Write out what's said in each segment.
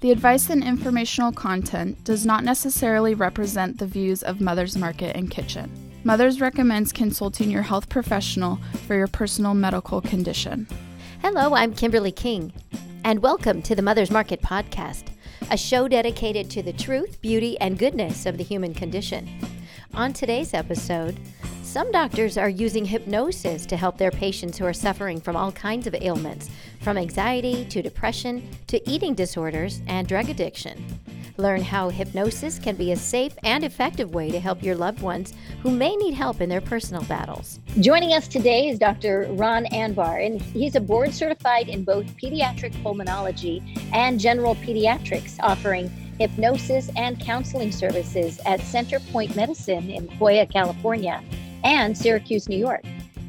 The advice and informational content does not necessarily represent the views of Mother's Market and Kitchen. Mother's recommends consulting your health professional for your personal medical condition. Hello, I'm Kimberly King, and welcome to the Mother's Market Podcast, a show dedicated to the truth, beauty, and goodness of the human condition. On today's episode, some doctors are using hypnosis to help their patients who are suffering from all kinds of ailments, from anxiety to depression to eating disorders and drug addiction. Learn how hypnosis can be a safe and effective way to help your loved ones who may need help in their personal battles. Joining us today is Dr. Ron Anbar, and he's a board certified in both pediatric pulmonology and general pediatrics, offering hypnosis and counseling services at Centerpoint Medicine in Hoya, California and Syracuse, New York.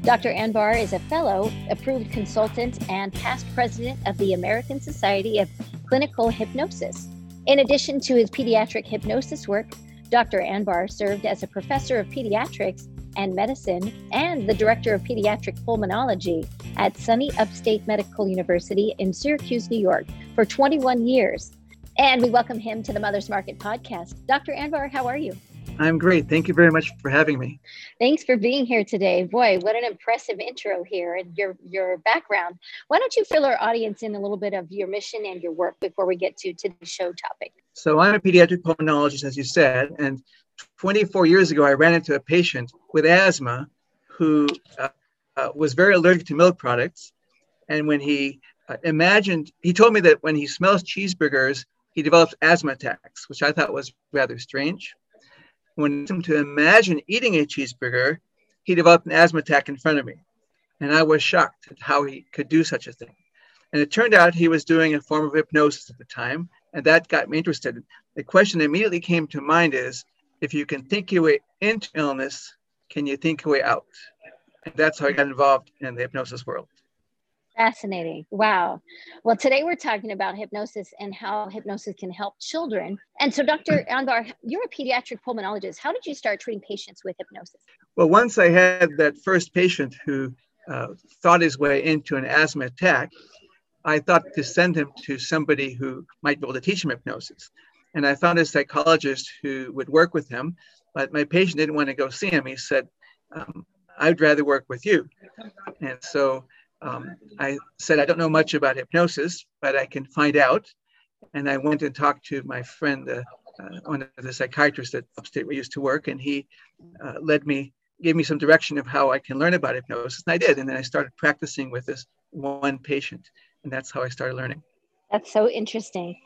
Dr. Anbar is a fellow, approved consultant, and past president of the American Society of Clinical Hypnosis. In addition to his pediatric hypnosis work, Dr. Anbar served as a professor of pediatrics and medicine and the director of pediatric pulmonology at SUNY Upstate Medical University in Syracuse, New York for 21 years. And we welcome him to the Mother's Market podcast. Dr. Anbar, how are you? I'm great. Thank you very much for having me. Thanks for being here today. Boy, what an impressive intro here and your your background. Why don't you fill our audience in a little bit of your mission and your work before we get to today's show topic? So I'm a pediatric pulmonologist, as you said, and 24 years ago I ran into a patient with asthma who uh, uh, was very allergic to milk products, and when he uh, imagined, he told me that when he smells cheeseburgers, he develops asthma attacks, which I thought was rather strange when him to imagine eating a cheeseburger, he developed an asthma attack in front of me. And I was shocked at how he could do such a thing. And it turned out he was doing a form of hypnosis at the time, and that got me interested. The question that immediately came to mind is if you can think your way into illness, can you think your way out? And that's how I got involved in the hypnosis world. Fascinating. Wow. Well, today we're talking about hypnosis and how hypnosis can help children. And so, Dr. Anbar, you're a pediatric pulmonologist. How did you start treating patients with hypnosis? Well, once I had that first patient who uh, thought his way into an asthma attack, I thought to send him to somebody who might be able to teach him hypnosis. And I found a psychologist who would work with him, but my patient didn't want to go see him. He said, um, I'd rather work with you. And so um, I said, I don't know much about hypnosis, but I can find out. And I went and talked to my friend, uh, uh, one of the psychiatrists at Upstate we used to work, and he uh, led me, gave me some direction of how I can learn about hypnosis. And I did. And then I started practicing with this one patient. And that's how I started learning. That's so interesting.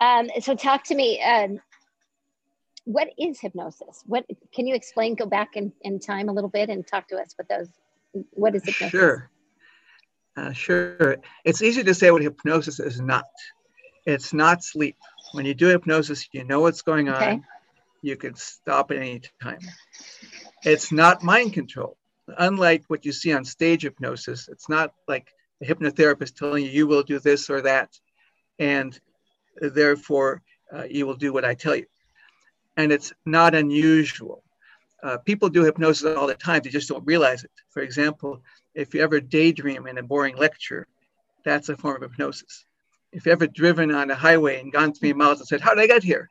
Um, so, talk to me. Um, what is hypnosis? What can you explain? Go back in, in time a little bit and talk to us what those. What is hypnosis? Sure. Uh, sure. It's easy to say what hypnosis is not. It's not sleep. When you do hypnosis, you know what's going on. Okay. You can stop at any time. It's not mind control. Unlike what you see on stage hypnosis, it's not like a hypnotherapist telling you you will do this or that, and therefore uh, you will do what I tell you. And it's not unusual. Uh, people do hypnosis all the time, they just don't realize it. For example, if you ever daydream in a boring lecture, that's a form of hypnosis. If you ever driven on a highway and gone three miles and said, How did I get here?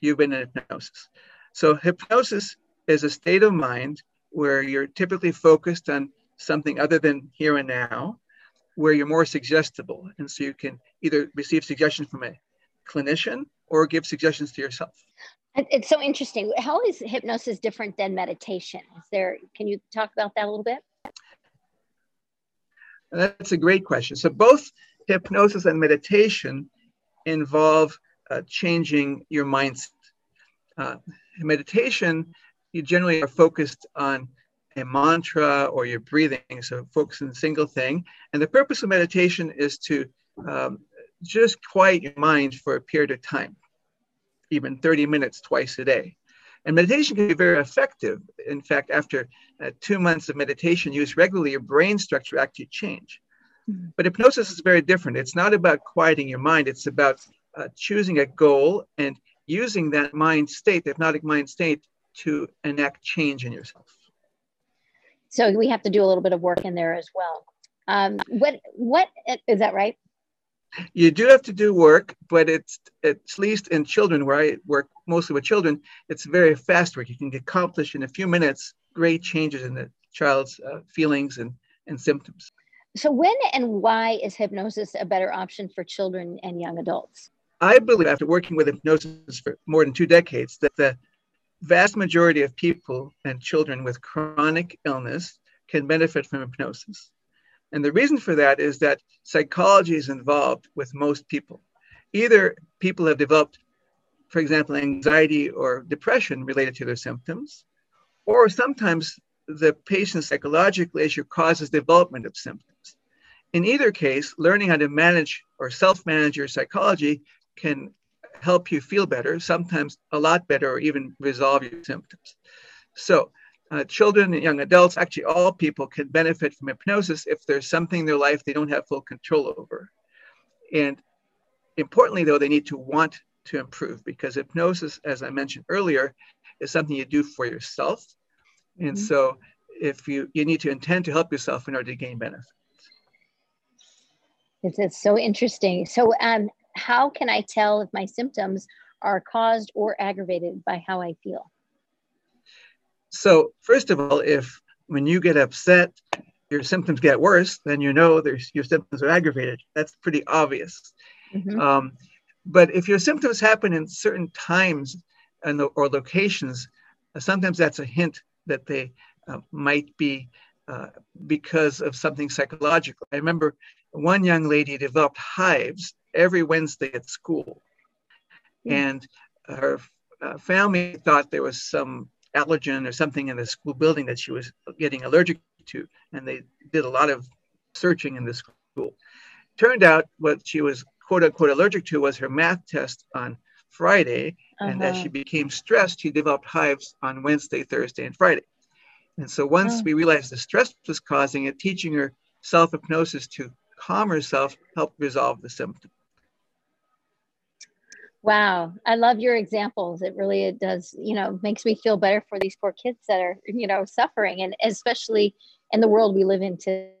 You've been in hypnosis. So, hypnosis is a state of mind where you're typically focused on something other than here and now, where you're more suggestible. And so you can either receive suggestions from a clinician or give suggestions to yourself. It's so interesting. How is hypnosis different than meditation? Is there, can you talk about that a little bit? That's a great question. So both hypnosis and meditation involve uh, changing your mindset. Uh, meditation, you generally are focused on a mantra or your breathing, so focus on a single thing. And the purpose of meditation is to um, just quiet your mind for a period of time, even 30 minutes twice a day. And meditation can be very effective. In fact, after uh, two months of meditation used regularly, your brain structure actually change. Mm-hmm. But hypnosis is very different. It's not about quieting your mind. It's about uh, choosing a goal and using that mind state, the hypnotic mind state, to enact change in yourself. So we have to do a little bit of work in there as well. Um, what what is that right? You do have to do work, but it's at least in children where I work mostly with children, it's very fast work. You can accomplish in a few minutes great changes in the child's uh, feelings and, and symptoms. So, when and why is hypnosis a better option for children and young adults? I believe, after working with hypnosis for more than two decades, that the vast majority of people and children with chronic illness can benefit from hypnosis. And the reason for that is that psychology is involved with most people. Either people have developed, for example, anxiety or depression related to their symptoms, or sometimes the patient's psychological issue causes development of symptoms. In either case, learning how to manage or self manage your psychology can help you feel better, sometimes a lot better, or even resolve your symptoms. So, uh, children and young adults, actually all people can benefit from hypnosis if there's something in their life they don't have full control over. And importantly, though, they need to want to improve because hypnosis, as I mentioned earlier, is something you do for yourself. And mm-hmm. so if you, you need to intend to help yourself in order to gain benefits. It's, it's so interesting. So um, how can I tell if my symptoms are caused or aggravated by how I feel? So, first of all, if when you get upset, your symptoms get worse, then you know there's, your symptoms are aggravated. That's pretty obvious. Mm-hmm. Um, but if your symptoms happen in certain times and, or locations, uh, sometimes that's a hint that they uh, might be uh, because of something psychological. I remember one young lady developed hives every Wednesday at school, mm-hmm. and her uh, family thought there was some allergen or something in the school building that she was getting allergic to. And they did a lot of searching in the school. Turned out what she was quote unquote allergic to was her math test on Friday. Uh-huh. And as she uh-huh. became stressed, she developed hives on Wednesday, Thursday, and Friday. And so once oh. we realized the stress was causing it, teaching her self hypnosis to calm herself helped resolve the symptom. Wow, I love your examples. It really it does, you know, makes me feel better for these poor kids that are, you know, suffering and especially in the world we live in today,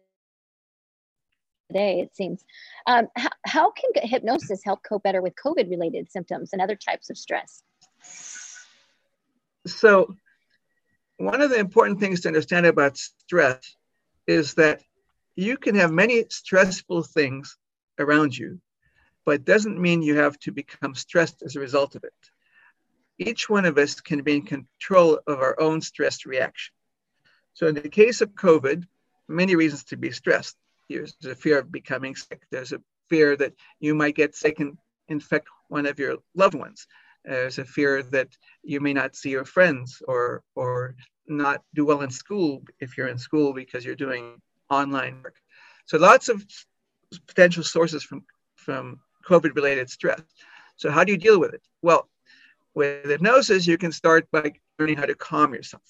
it seems. Um, how, how can hypnosis help cope better with COVID related symptoms and other types of stress? So, one of the important things to understand about stress is that you can have many stressful things around you but it doesn't mean you have to become stressed as a result of it. Each one of us can be in control of our own stress reaction. So, in the case of COVID, many reasons to be stressed. There's a fear of becoming sick. There's a fear that you might get sick and infect one of your loved ones. There's a fear that you may not see your friends or or not do well in school if you're in school because you're doing online work. So lots of potential sources from from COVID related stress. So, how do you deal with it? Well, with hypnosis, you can start by learning how to calm yourself.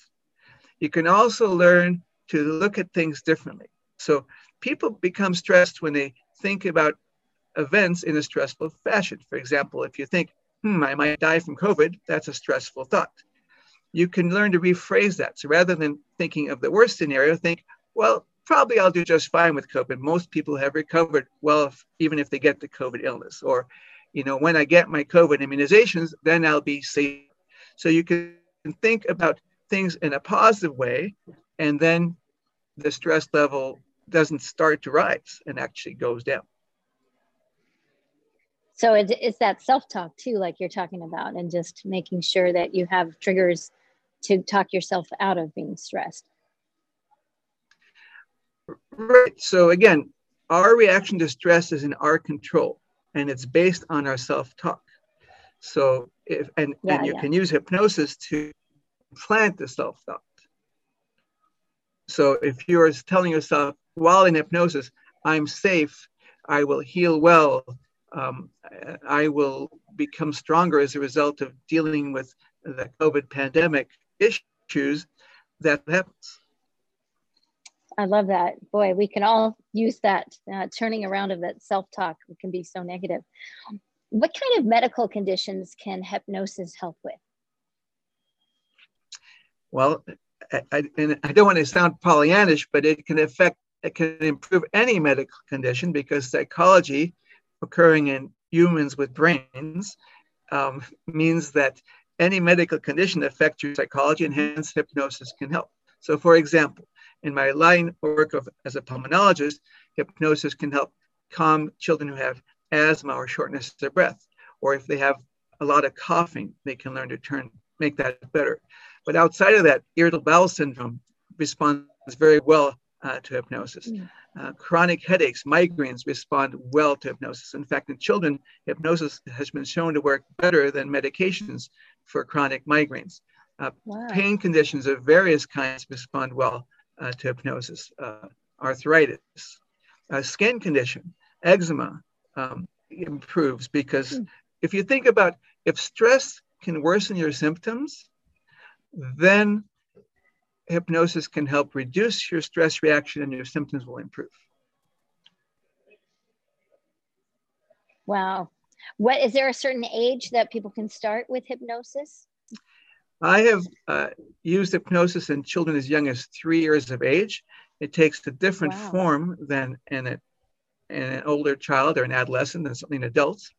You can also learn to look at things differently. So, people become stressed when they think about events in a stressful fashion. For example, if you think, hmm, I might die from COVID, that's a stressful thought. You can learn to rephrase that. So rather than thinking of the worst scenario, think, well, probably I'll do just fine with COVID. Most people have recovered well, if, even if they get the COVID illness. Or, you know, when I get my COVID immunizations, then I'll be safe. So you can think about things in a positive way, and then the stress level doesn't start to rise and actually goes down. So it's that self-talk too, like you're talking about, and just making sure that you have triggers to talk yourself out of being stressed. Right. So again, our reaction to stress is in our control and it's based on our self-talk. So if and, yeah, and you yeah. can use hypnosis to plant the self-thought. So if you're telling yourself while in hypnosis, I'm safe, I will heal well, um, I will become stronger as a result of dealing with the COVID pandemic issues, that happens. I love that. Boy, we can all use that uh, turning around of that self talk. We can be so negative. What kind of medical conditions can hypnosis help with? Well, I, I, I don't want to sound Pollyannish, but it can affect, it can improve any medical condition because psychology occurring in humans with brains um, means that any medical condition affects your psychology and hence hypnosis can help. So, for example, in my line of work of, as a pulmonologist, hypnosis can help calm children who have asthma or shortness of breath, or if they have a lot of coughing, they can learn to turn make that better. But outside of that, irritable bowel syndrome responds very well uh, to hypnosis. Mm. Uh, chronic headaches, migraines respond well to hypnosis. In fact, in children, hypnosis has been shown to work better than medications for chronic migraines. Uh, wow. Pain conditions of various kinds respond well uh, to hypnosis. Uh, arthritis, skin condition, eczema um, improves because mm. if you think about if stress can worsen your symptoms, then hypnosis can help reduce your stress reaction and your symptoms will improve. Wow. What is there a certain age that people can start with hypnosis? I have uh, used hypnosis in children as young as three years of age. It takes a different wow. form than in, a, in, an older child or an adolescent than something in adults.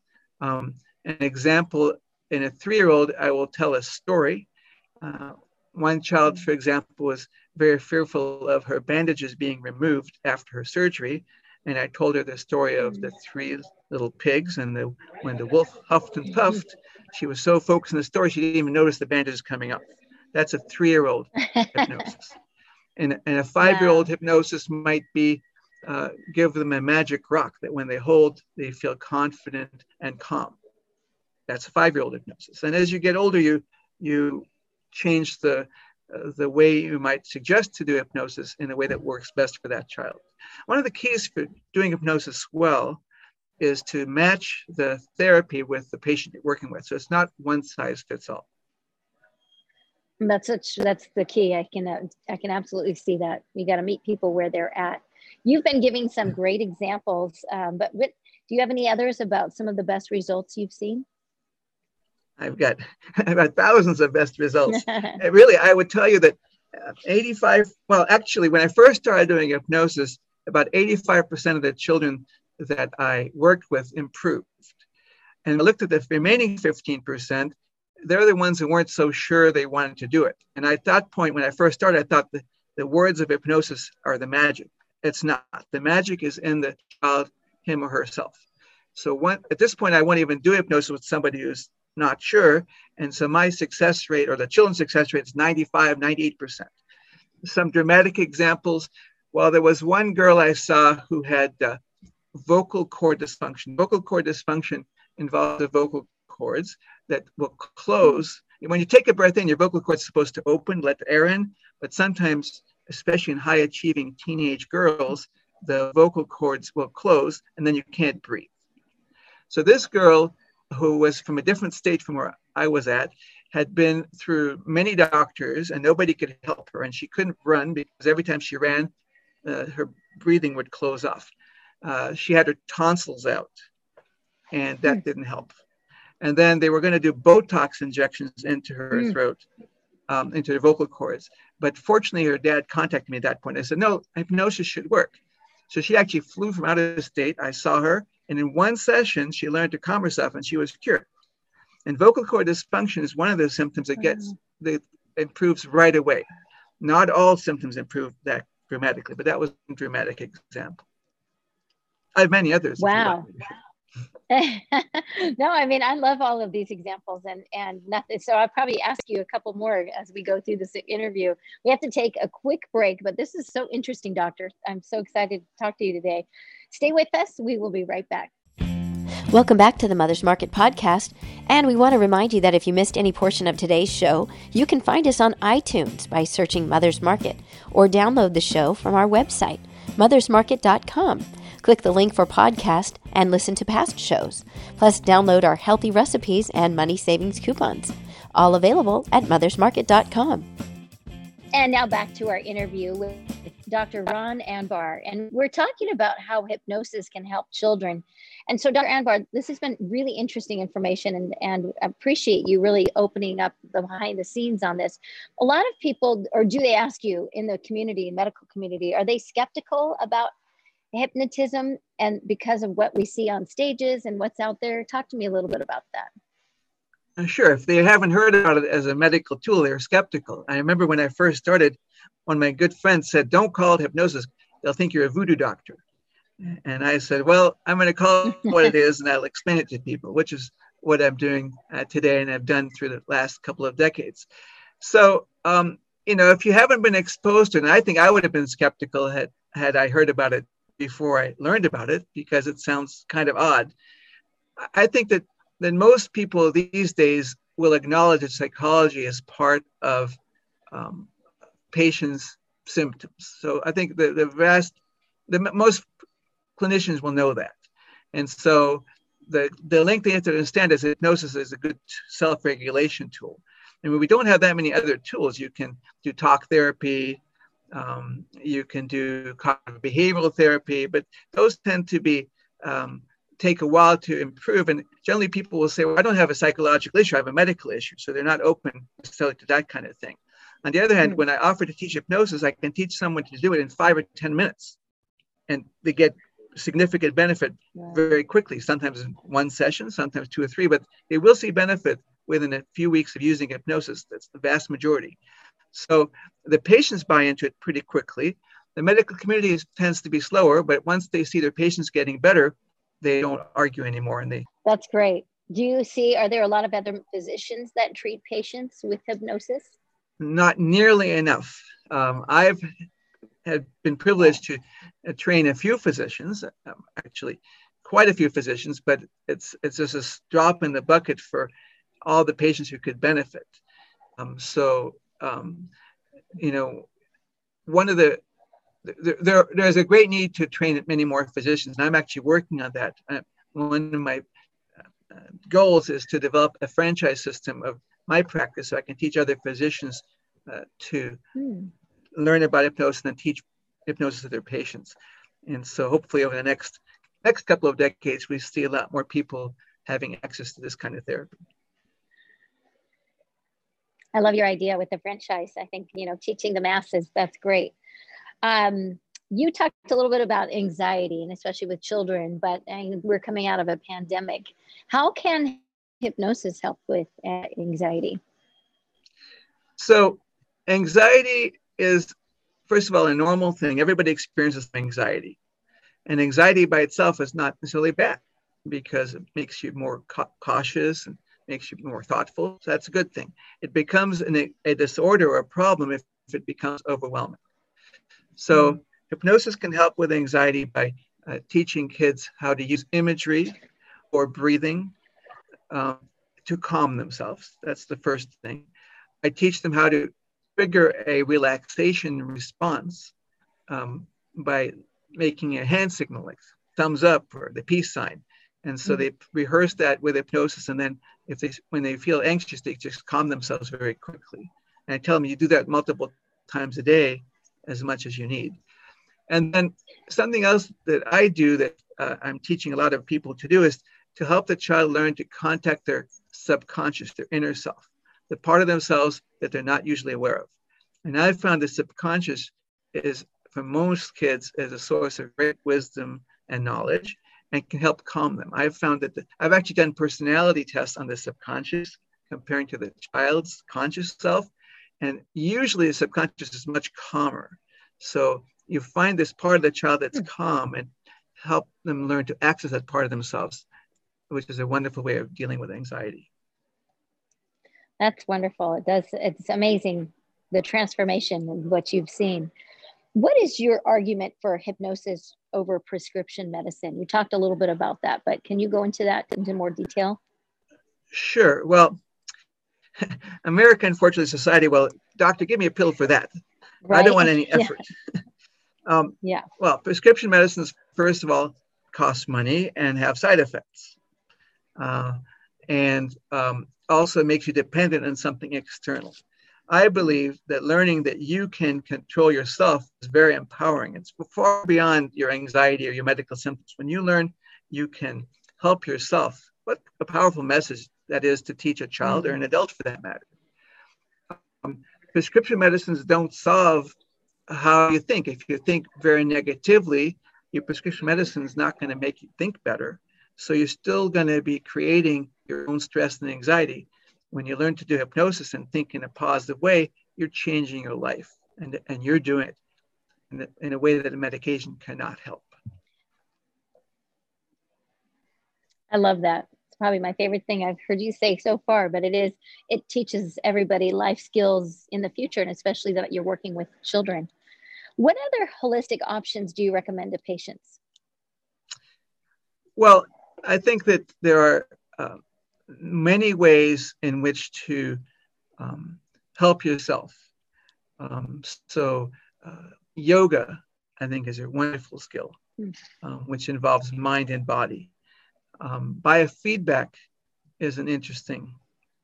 Um, an example in a three year old, I will tell a story. Uh, one child, for example, was very fearful of her bandages being removed after her surgery. And I told her the story of the three little pigs and the when the wolf huffed and puffed, she was so focused on the story she didn't even notice the bandages coming up. That's a three-year-old hypnosis. And, and a five-year-old wow. hypnosis might be uh, give them a magic rock that when they hold, they feel confident and calm. That's a five-year-old hypnosis. And as you get older, you you change the uh, the way you might suggest to do hypnosis in a way that works best for that child. One of the keys for doing hypnosis well is to match the therapy with the patient you're working with. So it's not one size fits all. That's such, that's the key. I can I can absolutely see that. You got to meet people where they're at. You've been giving some great examples, um, but what, do you have any others about some of the best results you've seen? I've got I've got thousands of best results. really, I would tell you that uh, 85. Well, actually, when I first started doing hypnosis, about 85% of the children that I worked with improved. And I looked at the remaining 15%, they're the ones who weren't so sure they wanted to do it. And at that point, when I first started, I thought the, the words of hypnosis are the magic. It's not. The magic is in the child, him or herself. So one, at this point, I won't even do hypnosis with somebody who's not sure. And so my success rate or the children's success rate is 95, 98%. Some dramatic examples. Well, there was one girl I saw who had uh, vocal cord dysfunction. Vocal cord dysfunction involves the vocal cords that will close. When you take a breath in, your vocal cord is supposed to open, let the air in, but sometimes, especially in high achieving teenage girls, the vocal cords will close and then you can't breathe. So this girl, who was from a different state from where I was at, had been through many doctors and nobody could help her. And she couldn't run because every time she ran, uh, her breathing would close off. Uh, she had her tonsils out, and that mm. didn't help. And then they were going to do Botox injections into her mm. throat, um, into her vocal cords. But fortunately, her dad contacted me at that point. I said, no, hypnosis should work. So she actually flew from out of state. I saw her, and in one session, she learned to calm herself, and she was cured. And vocal cord dysfunction is one of those symptoms that gets mm. that improves right away. Not all symptoms improve that dramatically, but that was a dramatic example. I have many others. Wow. no, I mean I love all of these examples and and nothing. So I'll probably ask you a couple more as we go through this interview. We have to take a quick break, but this is so interesting, Doctor. I'm so excited to talk to you today. Stay with us. We will be right back. Welcome back to the Mother's Market podcast. And we want to remind you that if you missed any portion of today's show, you can find us on iTunes by searching Mother's Market or download the show from our website, mothersmarket.com. Click the link for podcast and listen to past shows. Plus, download our healthy recipes and money savings coupons. All available at mothersmarket.com. And now back to our interview with Dr. Ron Anbar. And we're talking about how hypnosis can help children. And so, Dr. Anbar, this has been really interesting information and, and appreciate you really opening up the behind the scenes on this. A lot of people, or do they ask you in the community, medical community, are they skeptical about hypnotism and because of what we see on stages and what's out there? Talk to me a little bit about that. Uh, sure. If they haven't heard about it as a medical tool, they're skeptical. I remember when I first started, one of my good friends said, Don't call it hypnosis. They'll think you're a voodoo doctor. And I said, Well, I'm going to call it what it is and I'll explain it to people, which is what I'm doing uh, today and I've done through the last couple of decades. So, um, you know, if you haven't been exposed to it, and I think I would have been skeptical had, had I heard about it before I learned about it because it sounds kind of odd. I think that then most people these days will acknowledge that psychology is part of um, patients' symptoms. So I think the, the vast, the most clinicians will know that. And so the, the link they have to understand is hypnosis is a good self-regulation tool. And when we don't have that many other tools, you can do talk therapy, um, you can do cognitive behavioral therapy, but those tend to be um, take a while to improve. And generally, people will say, "Well, I don't have a psychological issue; I have a medical issue." So they're not open necessarily to that kind of thing. On the other hand, mm when I offer to teach hypnosis, I can teach someone to do it in five or ten minutes, and they get significant benefit very quickly. Sometimes in one session, sometimes two or three, but they will see benefit within a few weeks of using hypnosis. That's the vast majority. So the patients buy into it pretty quickly. The medical community is, tends to be slower, but once they see their patients getting better, they don't argue anymore and they that's great. Do you see are there a lot of other physicians that treat patients with hypnosis? Not nearly enough. Um, i've had been privileged to uh, train a few physicians um, actually quite a few physicians but it's it's just a drop in the bucket for all the patients who could benefit. Um, so um, you know one of the there, there's a great need to train many more physicians, and I'm actually working on that. Uh, one of my uh, goals is to develop a franchise system of my practice so I can teach other physicians uh, to hmm. learn about hypnosis and teach hypnosis to their patients. And so hopefully over the next next couple of decades, we see a lot more people having access to this kind of therapy. I love your idea with the franchise. I think, you know, teaching the masses, that's great. Um, you talked a little bit about anxiety and especially with children, but we're coming out of a pandemic. How can hypnosis help with uh, anxiety? So, anxiety is, first of all, a normal thing. Everybody experiences anxiety. And anxiety by itself is not necessarily bad because it makes you more ca- cautious and makes you more thoughtful. So, that's a good thing. It becomes an, a disorder or a problem if, if it becomes overwhelming. So mm-hmm. hypnosis can help with anxiety by uh, teaching kids how to use imagery or breathing um, to calm themselves. That's the first thing. I teach them how to trigger a relaxation response um, by making a hand signal like thumbs up or the peace sign. And so mm-hmm. they rehearse that with hypnosis. And then if they, when they feel anxious, they just calm themselves very quickly. And I tell them you do that multiple times a day as much as you need. And then something else that I do that uh, I'm teaching a lot of people to do is to help the child learn to contact their subconscious, their inner self, the part of themselves that they're not usually aware of. And I've found the subconscious is, for most kids, is a source of great wisdom and knowledge and can help calm them. I've found that the, I've actually done personality tests on the subconscious comparing to the child's conscious self. And usually the subconscious is much calmer. So you find this part of the child that's hmm. calm and help them learn to access that part of themselves, which is a wonderful way of dealing with anxiety. That's wonderful. It does. It's amazing the transformation and what you've seen. What is your argument for hypnosis over prescription medicine? You talked a little bit about that, but can you go into that into more detail? Sure. Well, America, unfortunately, society, well, doctor, give me a pill for that. Right? I don't want any effort. Yeah. um, yeah. Well, prescription medicines, first of all, cost money and have side effects. Uh, and um, also makes you dependent on something external. I believe that learning that you can control yourself is very empowering. It's far beyond your anxiety or your medical symptoms. When you learn you can help yourself, what a powerful message that is to teach a child mm-hmm. or an adult for that matter. Um, prescription medicines don't solve how you think. If you think very negatively, your prescription medicine is not going to make you think better. So you're still going to be creating your own stress and anxiety. When you learn to do hypnosis and think in a positive way, you're changing your life and, and you're doing it in a, in a way that a medication cannot help. I love that. It's probably my favorite thing I've heard you say so far, but it is, it teaches everybody life skills in the future, and especially that you're working with children. What other holistic options do you recommend to patients? Well, I think that there are uh, many ways in which to um, help yourself. Um, so, uh, yoga, I think, is a wonderful skill, mm. um, which involves mind and body. Um, biofeedback is an interesting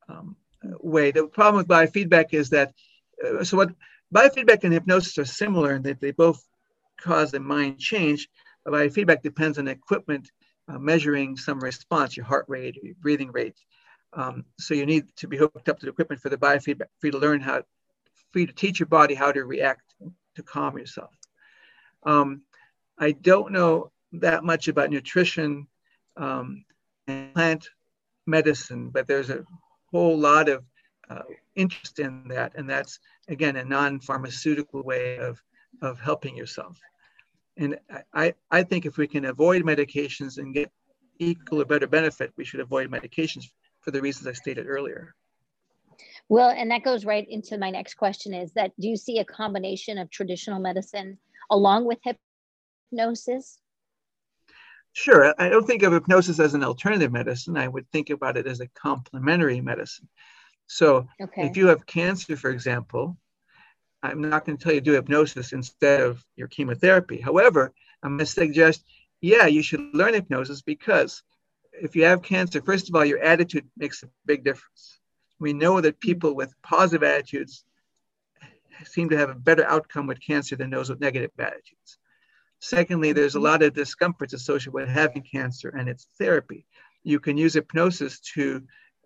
um, way. The problem with biofeedback is that, uh, so what biofeedback and hypnosis are similar in that they both cause a mind change. Biofeedback depends on equipment uh, measuring some response, your heart rate, your breathing rate. Um, so you need to be hooked up to the equipment for the biofeedback, for you to learn how, for you to teach your body how to react to calm yourself. Um, I don't know that much about nutrition um, and plant medicine, but there's a whole lot of uh, interest in that. And that's, again, a non pharmaceutical way of, of helping yourself. And I, I think if we can avoid medications and get equal or better benefit, we should avoid medications for the reasons I stated earlier. Well, and that goes right into my next question is that do you see a combination of traditional medicine along with hypnosis? Sure. I don't think of hypnosis as an alternative medicine. I would think about it as a complementary medicine. So okay. if you have cancer, for example, I'm not going to tell you to do hypnosis instead of your chemotherapy. However, I'm going to suggest, yeah, you should learn hypnosis because if you have cancer, first of all, your attitude makes a big difference. We know that people with positive attitudes seem to have a better outcome with cancer than those with negative attitudes. Secondly, there's a lot of discomforts associated with having cancer and its therapy. You can use hypnosis to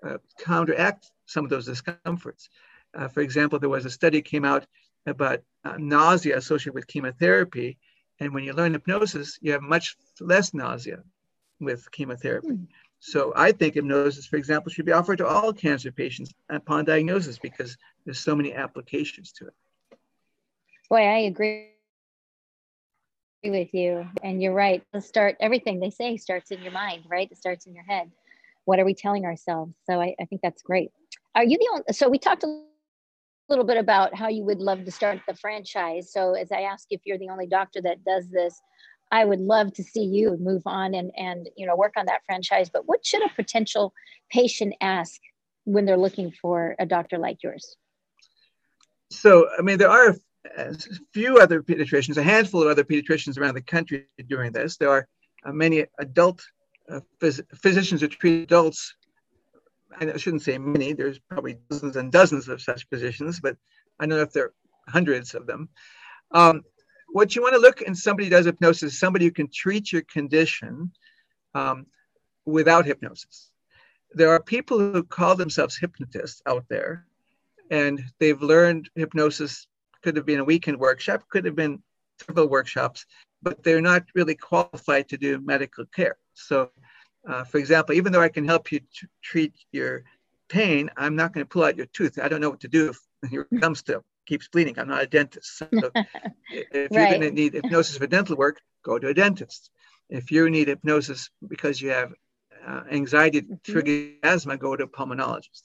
uh, counteract some of those discomforts. Uh, for example, there was a study came out about uh, nausea associated with chemotherapy, and when you learn hypnosis, you have much less nausea with chemotherapy. Mm. So I think hypnosis, for example, should be offered to all cancer patients upon diagnosis because there's so many applications to it. Boy, I agree with you, and you're right. The start everything they say starts in your mind, right? It starts in your head. What are we telling ourselves? So I, I think that's great. Are you the only? So we talked a little bit about how you would love to start the franchise. So as I ask if you're the only doctor that does this, I would love to see you move on and and you know work on that franchise. But what should a potential patient ask when they're looking for a doctor like yours? So I mean, there are a few other pediatricians, a handful of other pediatricians around the country doing this. There are uh, many adult uh, phys- physicians who treat adults. I shouldn't say many. There's probably dozens and dozens of such positions, but I don't know if there are hundreds of them. Um, what you want to look in somebody does hypnosis, somebody who can treat your condition um, without hypnosis. There are people who call themselves hypnotists out there, and they've learned hypnosis. Could have been a weekend workshop, could have been several workshops, but they're not really qualified to do medical care. So, uh, for example, even though I can help you t- treat your pain, I'm not going to pull out your tooth. I don't know what to do if your gum still keeps bleeding. I'm not a dentist. So if you're going to need hypnosis for dental work, go to a dentist. If you need hypnosis because you have uh, anxiety mm-hmm. triggered asthma, go to a pulmonologist.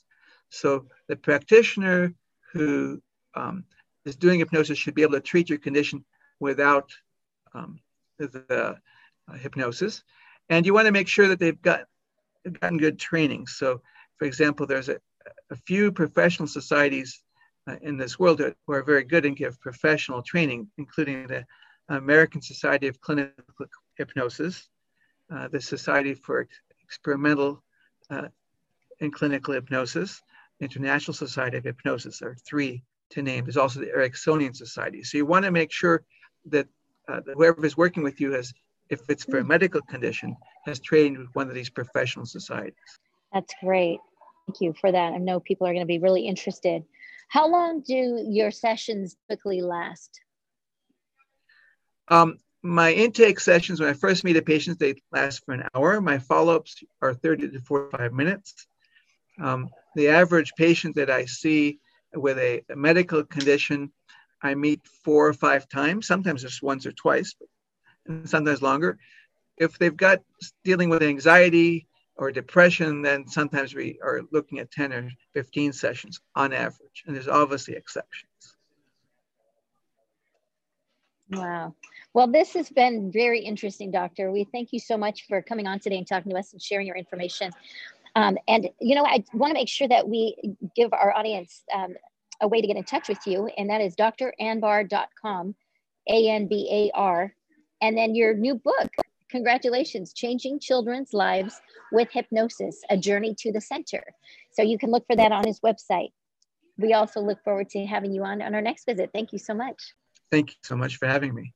So the practitioner who um, is doing hypnosis should be able to treat your condition without um, the uh, hypnosis. And you want to make sure that they've got gotten good training. So, for example, there's a, a few professional societies uh, in this world who are very good and give professional training, including the American Society of Clinical Hypnosis, uh, the Society for Experimental uh, and Clinical Hypnosis, International Society of Hypnosis are three to name. There's also the Ericksonian Society. So you want to make sure that, uh, that whoever is working with you has, if it's for a hmm. medical condition, has trained with one of these professional societies. That's great. Thank you for that. I know people are going to be really interested. How long do your sessions typically last? Um, my intake sessions, when I first meet a patient, they last for an hour. My follow ups are 30 to 45 minutes. Um, the average patient that I see with a, a, medical condition, I meet four or five times, sometimes just once or twice, and sometimes longer. If they've got dealing with anxiety or depression, then sometimes we are looking at 10 or 15 sessions on average, and there's obviously exceptions. Wow. Well, this has been very interesting, Doctor. We thank you so much for coming on today and talking to us and sharing your information. Um, and, you know, I want to make sure that we give our audience um, a way to get in touch with you, and that is dranbar.com, A N B A R. And then your new book, congratulations, Changing Children's Lives with Hypnosis, A Journey to the Center. So you can look for that on his website. We also look forward to having you on on our next visit. Thank you so much. Thank you so much for having me.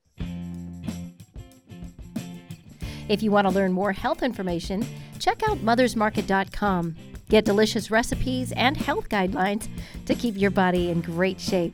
If you want to learn more health information, check out mothersmarket.com. Get delicious recipes and health guidelines to keep your body in great shape.